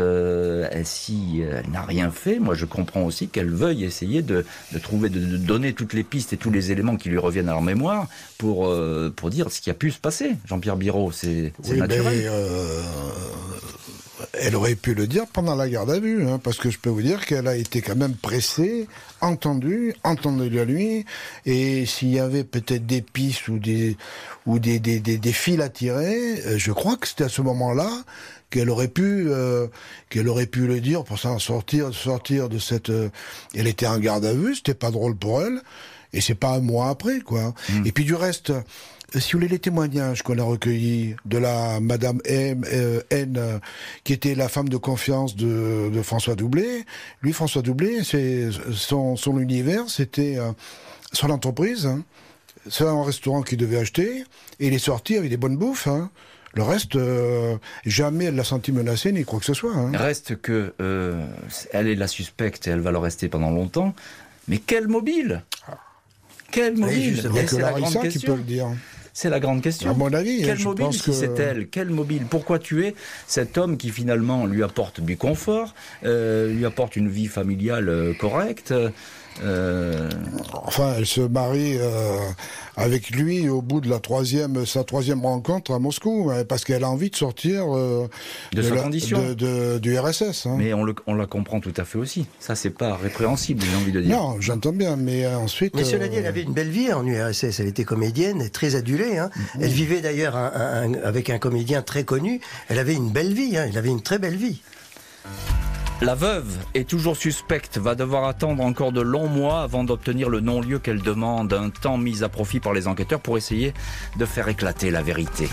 si elle n'a rien fait, moi je comprends aussi qu'elle veuille essayer de, de trouver, de, de donner toutes les pistes et tous les éléments qui lui reviennent à leur mémoire pour, pour dire ce qui a pu se passer. Jean-Pierre Biro, c'est Oui, naturel. mais, elle aurait pu le dire pendant la garde à vue, hein, parce que je peux vous dire qu'elle a été quand même pressée, entendue, entendue la nuit, et s'il y avait peut-être des pistes ou des ou des, des, des, des fils à tirer, euh, je crois que c'était à ce moment-là qu'elle aurait pu euh, qu'elle aurait pu le dire pour s'en sortir sortir de cette euh, elle était en garde à vue c'était pas drôle pour elle et c'est pas un mois après quoi. Et puis du reste si vous voulez les témoignages qu'on a recueillis de la Madame M, euh, N, euh, qui était la femme de confiance de, de François Doublé, lui François Doublé, c'est son, son univers, c'était euh, son entreprise. Hein. C'est un restaurant qu'il devait acheter et il est sorti avec des bonnes bouffes. Hein. Le reste, euh, jamais elle l'a senti menacée ni quoi que ce soit. Hein. Reste que euh, elle est la suspecte et elle va le rester pendant longtemps. Mais quel mobile Quel mobile justement. Il n'y a Et que C'est la grande Larissa qui peut question. le dire. C'est la grande question. À mon avis, Quel je mobile pense si que- c'est elle Quel mobile Pourquoi tuer cet homme qui finalement lui apporte du confort, euh, lui apporte une vie familiale euh, correcte euh, Enfin, elle se marie euh, avec lui au bout de la troisième, sa troisième rencontre à Moscou, hein, parce qu'elle a envie de sortir euh, De sa la- condition. de- de- du RSS. hein. Mais on, le- on la comprend tout à fait aussi. Ça, c'est pas répréhensible, j'ai envie de dire. Non, j'entends bien, mais euh, ensuite. Mais cela dit, elle avait une belle vie en URSS. Elle était comédienne, très adulée. Hein. Elle vivait d'ailleurs avec un comédien très connu. Elle avait une belle vie. Hein. Elle avait une très belle vie. La veuve est toujours suspecte, va devoir attendre encore de longs mois avant d'obtenir le non-lieu qu'elle demande, un temps mis à profit par les enquêteurs pour essayer de faire éclater la vérité.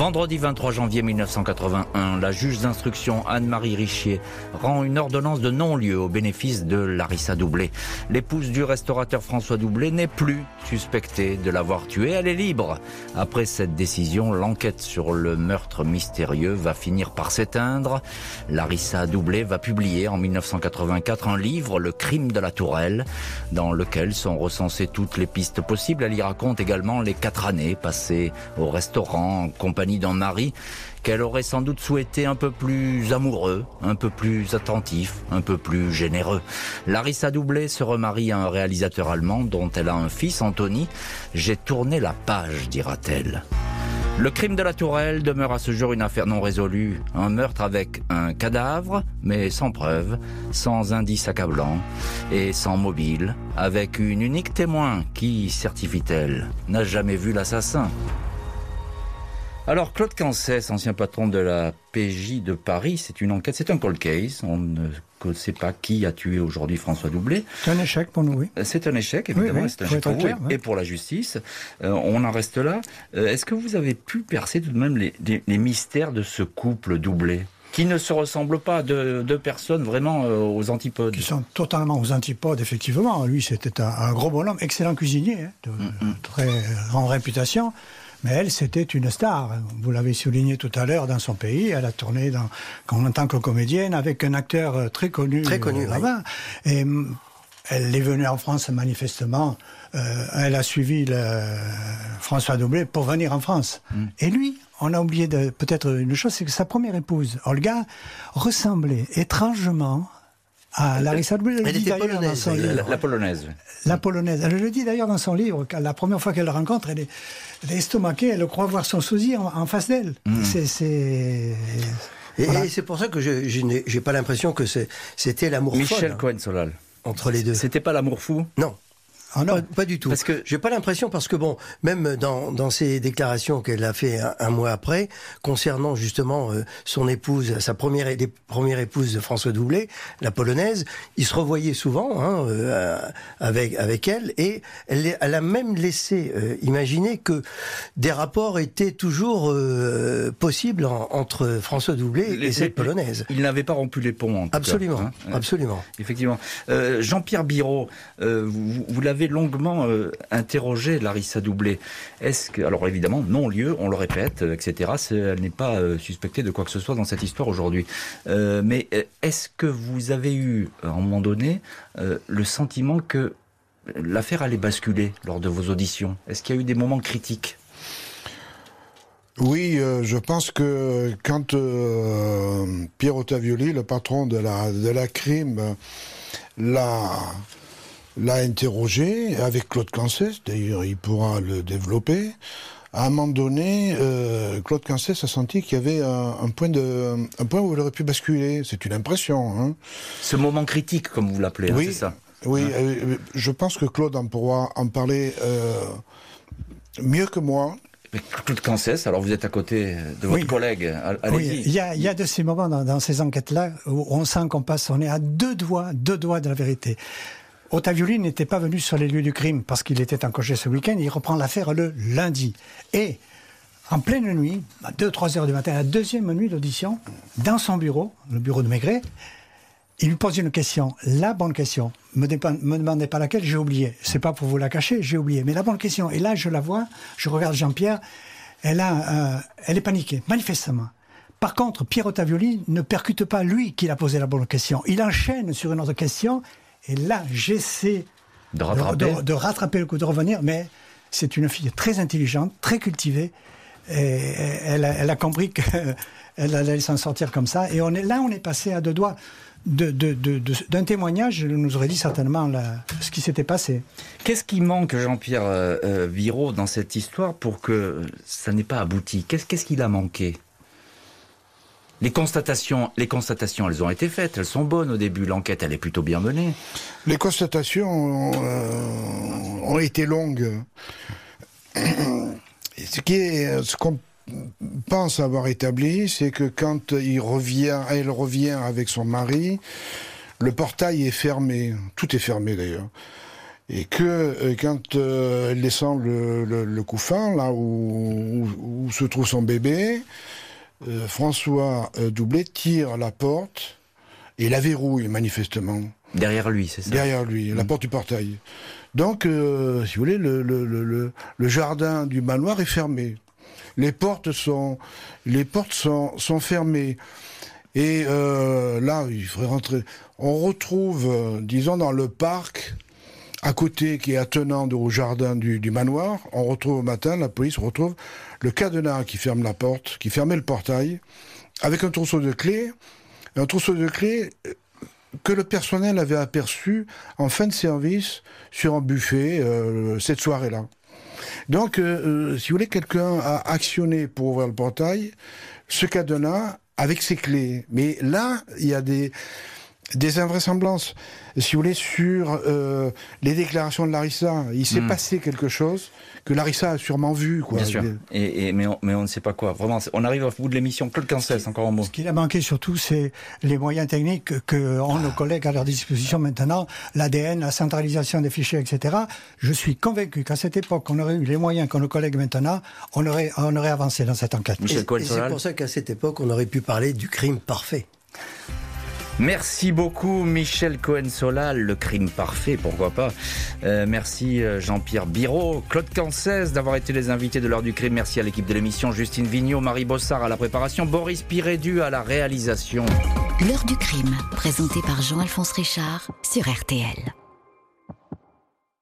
Vendredi 23 janvier 1981, la juge d'instruction Anne-Marie Richier rend une ordonnance de non-lieu au bénéfice de Larissa Doublé. L'épouse du restaurateur François Doublé n'est plus suspectée de l'avoir tué, elle est libre. Après cette décision, l'enquête sur le meurtre mystérieux va finir par s'éteindre. Larissa Doublé va publier en 1984 un livre, Le crime de la tourelle, dans lequel sont recensées toutes les pistes possibles. Elle y raconte également les quatre années passées au restaurant en compagnie d'un mari qu'elle aurait sans doute souhaité un peu plus amoureux, un peu plus attentif, un peu plus généreux. Larissa Doublé se remarie à un réalisateur allemand dont elle a un fils, Anthony. J'ai tourné la page, dira-t-elle. Le crime de la tourelle demeure à ce jour une affaire non résolue. Un meurtre avec un cadavre, mais sans preuve, sans indice accablant et sans mobile, avec une unique témoin qui, certifie-t-elle, n'a jamais vu l'assassin. Alors, Claude Cancès, ancien patron de la PJ de Paris, c'est une enquête, c'est un cold case. On ne sait pas qui a tué aujourd'hui François Doublé. C'est un échec pour nous, oui. C'est un échec, évidemment, Oui, oui, c'est un échec pour vous clair, et, ouais. pour la justice. Euh, on en reste là. Euh, Est-ce que vous avez pu percer tout de même les, les- les mystères de ce couple doublé qui ne se ressemblent pas, deux, deux personnes vraiment euh, aux antipodes Qui sont totalement aux antipodes, effectivement. Lui, c'était un, un gros bonhomme, excellent cuisinier, hein, de Mm, très grande réputation. Mais elle, c'était une star. Vous l'avez souligné tout à l'heure dans son pays. Elle a tourné dans, en tant que comédienne avec un acteur euh, très connu, Très connu, euh, là-bas. Et hum, elle est venue en France manifestement. Euh, elle a suivi le, François Doublé pour venir en France. Mm. Et lui, on a oublié de peut-être une chose, c'est que sa première épouse, Olga, ressemblait étrangement à Larissa le dit d'ailleurs dans son livre. la, la polonaise. La polonaise. Elle le dit d'ailleurs dans son livre. La première fois qu'elle le rencontre, elle est, elle est estomaquée. Elle croit voir son sosie en, en face d'elle. Mm. C'est. Et, Voilà. et c'est pour ça que je, je n'ai j'ai pas l'impression que c'était l'amour Michel folle Cohen-Solal. entre les deux. C'était pas l'amour fou? Non. Ah non. Pas, pas du tout. Parce que- j'ai pas l'impression parce que bon, même dans dans ses déclarations qu'elle a fait un, un mois après concernant justement euh, son épouse, sa première et- première épouse de François Doublet, la polonaise, il se revoyait souvent hein, euh, avec avec elle et elle, a même laissé euh, imaginer que des rapports étaient toujours euh, possibles en- entre François Doublet Les- et cette les- polonaise. Il n'avait pas rompu les ponts, en tout cas, Absolument, hein. absolument. Effectivement. Euh, Jean-Pierre Biro, euh, vous, vous l'avez longuement euh, interrogé, Larissa Doublé. Est-ce que, alors évidemment, non-lieu, on le répète, euh, etc. Elle n'est pas euh, suspectée de quoi que ce soit dans cette histoire aujourd'hui. Mais est-ce que vous avez eu, à un moment donné, le sentiment que l'affaire allait basculer lors de vos auditions? Est-ce qu'il y a eu des moments critiques? Oui, je pense que quand euh, Pierre Ottavioli, le patron de la, de la crime, l'a, l'a interrogé, avec Claude Cancès, d'ailleurs il pourra le développer, à un moment donné, euh, Claude Cancès a senti qu'il y avait un, un point de, un point où il aurait pu basculer. C'est une impression. Hein. Ce moment critique, comme vous l'appelez, hein, Oui. c'est ça Oui, Hein euh, je pense que Claude en pourra en parler euh, mieux que moi. Claude Cancès, alors vous êtes à côté de votre Oui. collègue, allez-y. Oui, il y a, il y a de ces moments dans, dans ces enquêtes-là où on sent qu'on passe, on est à deux doigts, deux doigts de la vérité. Ottavioli n'était pas venu sur les lieux du crime parce qu'il était en congé ce week-end. Il reprend l'affaire le lundi. Et en pleine nuit, à 2-3 heures du matin, la deuxième nuit d'audition, dans son bureau, le bureau de Maigret, il lui pose une question, la bonne question. Me, me demandez pas laquelle, j'ai oublié. C'est pas pour vous la cacher, j'ai oublié. Mais la bonne question. Et là, je la vois, je regarde Jean-Pierre, elle euh, elle est paniquée, manifestement. Par contre, Pierre Ottavioli ne percute pas lui qu'il a posé la bonne question. Il enchaîne sur une autre question, et là, j'essaie De rattraper. de, de rattraper le coup, de revenir, mais c'est une fille très intelligente, très cultivée. Et elle, a, elle a compris qu'elle allait s'en sortir comme ça. Et on est, là, on est passé à deux doigts de- de- de- de- d'un témoignage. Elle nous aurait dit certainement la- ce qui s'était passé. Qu'est-ce qui manque, Jean-Pierre euh, euh, Viraud, dans cette histoire pour que ça n'ait pas abouti? Qu'est-ce qu'est-ce qu'il a manqué? Les constatations, les constatations, elles ont été faites, elles sont bonnes au début. L'enquête, elle est plutôt bien menée. Les constatations euh, ont été longues. Ce qu'on pense avoir établi, c'est que quand il revient, elle revient avec son mari, le portail est fermé. Tout est fermé d'ailleurs. Et que euh, quand euh, elle descend le, couffin, là où se trouve son bébé, euh, François euh, Doublet tire la porte et la verrouille manifestement Derrière lui, c'est ça derrière lui, la porte du portail. Donc, euh, si vous voulez, le, le, le, le- le jardin du manoir est fermé. Les portes sont, les portes sont, sont fermées. Et euh, là, il faudrait rentrer. On retrouve, euh, disons, dans le parc, à côté, qui est attenant au jardin du, du manoir, on retrouve au matin, la police retrouve le cadenas qui ferme la porte, qui fermait le portail, avec un trousseau de clés. Un trousseau de clés euh, que le personnel avait aperçu en fin de service sur un buffet euh, cette soirée-là. Donc, euh, euh, si vous voulez, quelqu'un a actionné pour ouvrir le portail ce cadenas avec ses clés. Mais là, il y a des, des invraisemblances. Si vous voulez, sur euh, les déclarations de Larissa, il s'est Hmm. passé quelque chose que Larissa a sûrement vu. Quoi. Bien sûr. Et, et- mais, on, mais on ne sait pas quoi. Vraiment, on arrive au bout de l'émission. Claude Cancès, encore un mot. Ce qu'il a manqué surtout, c'est les moyens techniques que ont nos collègues à leur disposition maintenant, l'ADN, la centralisation des fichiers, etc. Je suis convaincu qu'à cette époque, on aurait eu les moyens qu'ont nos collègues maintenant, on aurait, on aurait avancé dans cette enquête. Michel Et, et c'est pour ça qu'à cette époque, on aurait pu parler du crime parfait. Merci beaucoup Michel Cohen-Solal, le crime parfait, pourquoi pas. Euh, merci euh, Jean-Pierre Biro, Claude Cancès d'avoir été les invités de l'heure du crime. Merci à l'équipe de l'émission, Justine Vignot, Marie Bossard à la préparation, Boris Pirédu à la réalisation. L'heure du crime, présenté par Jean-Alphonse Richard sur RTL.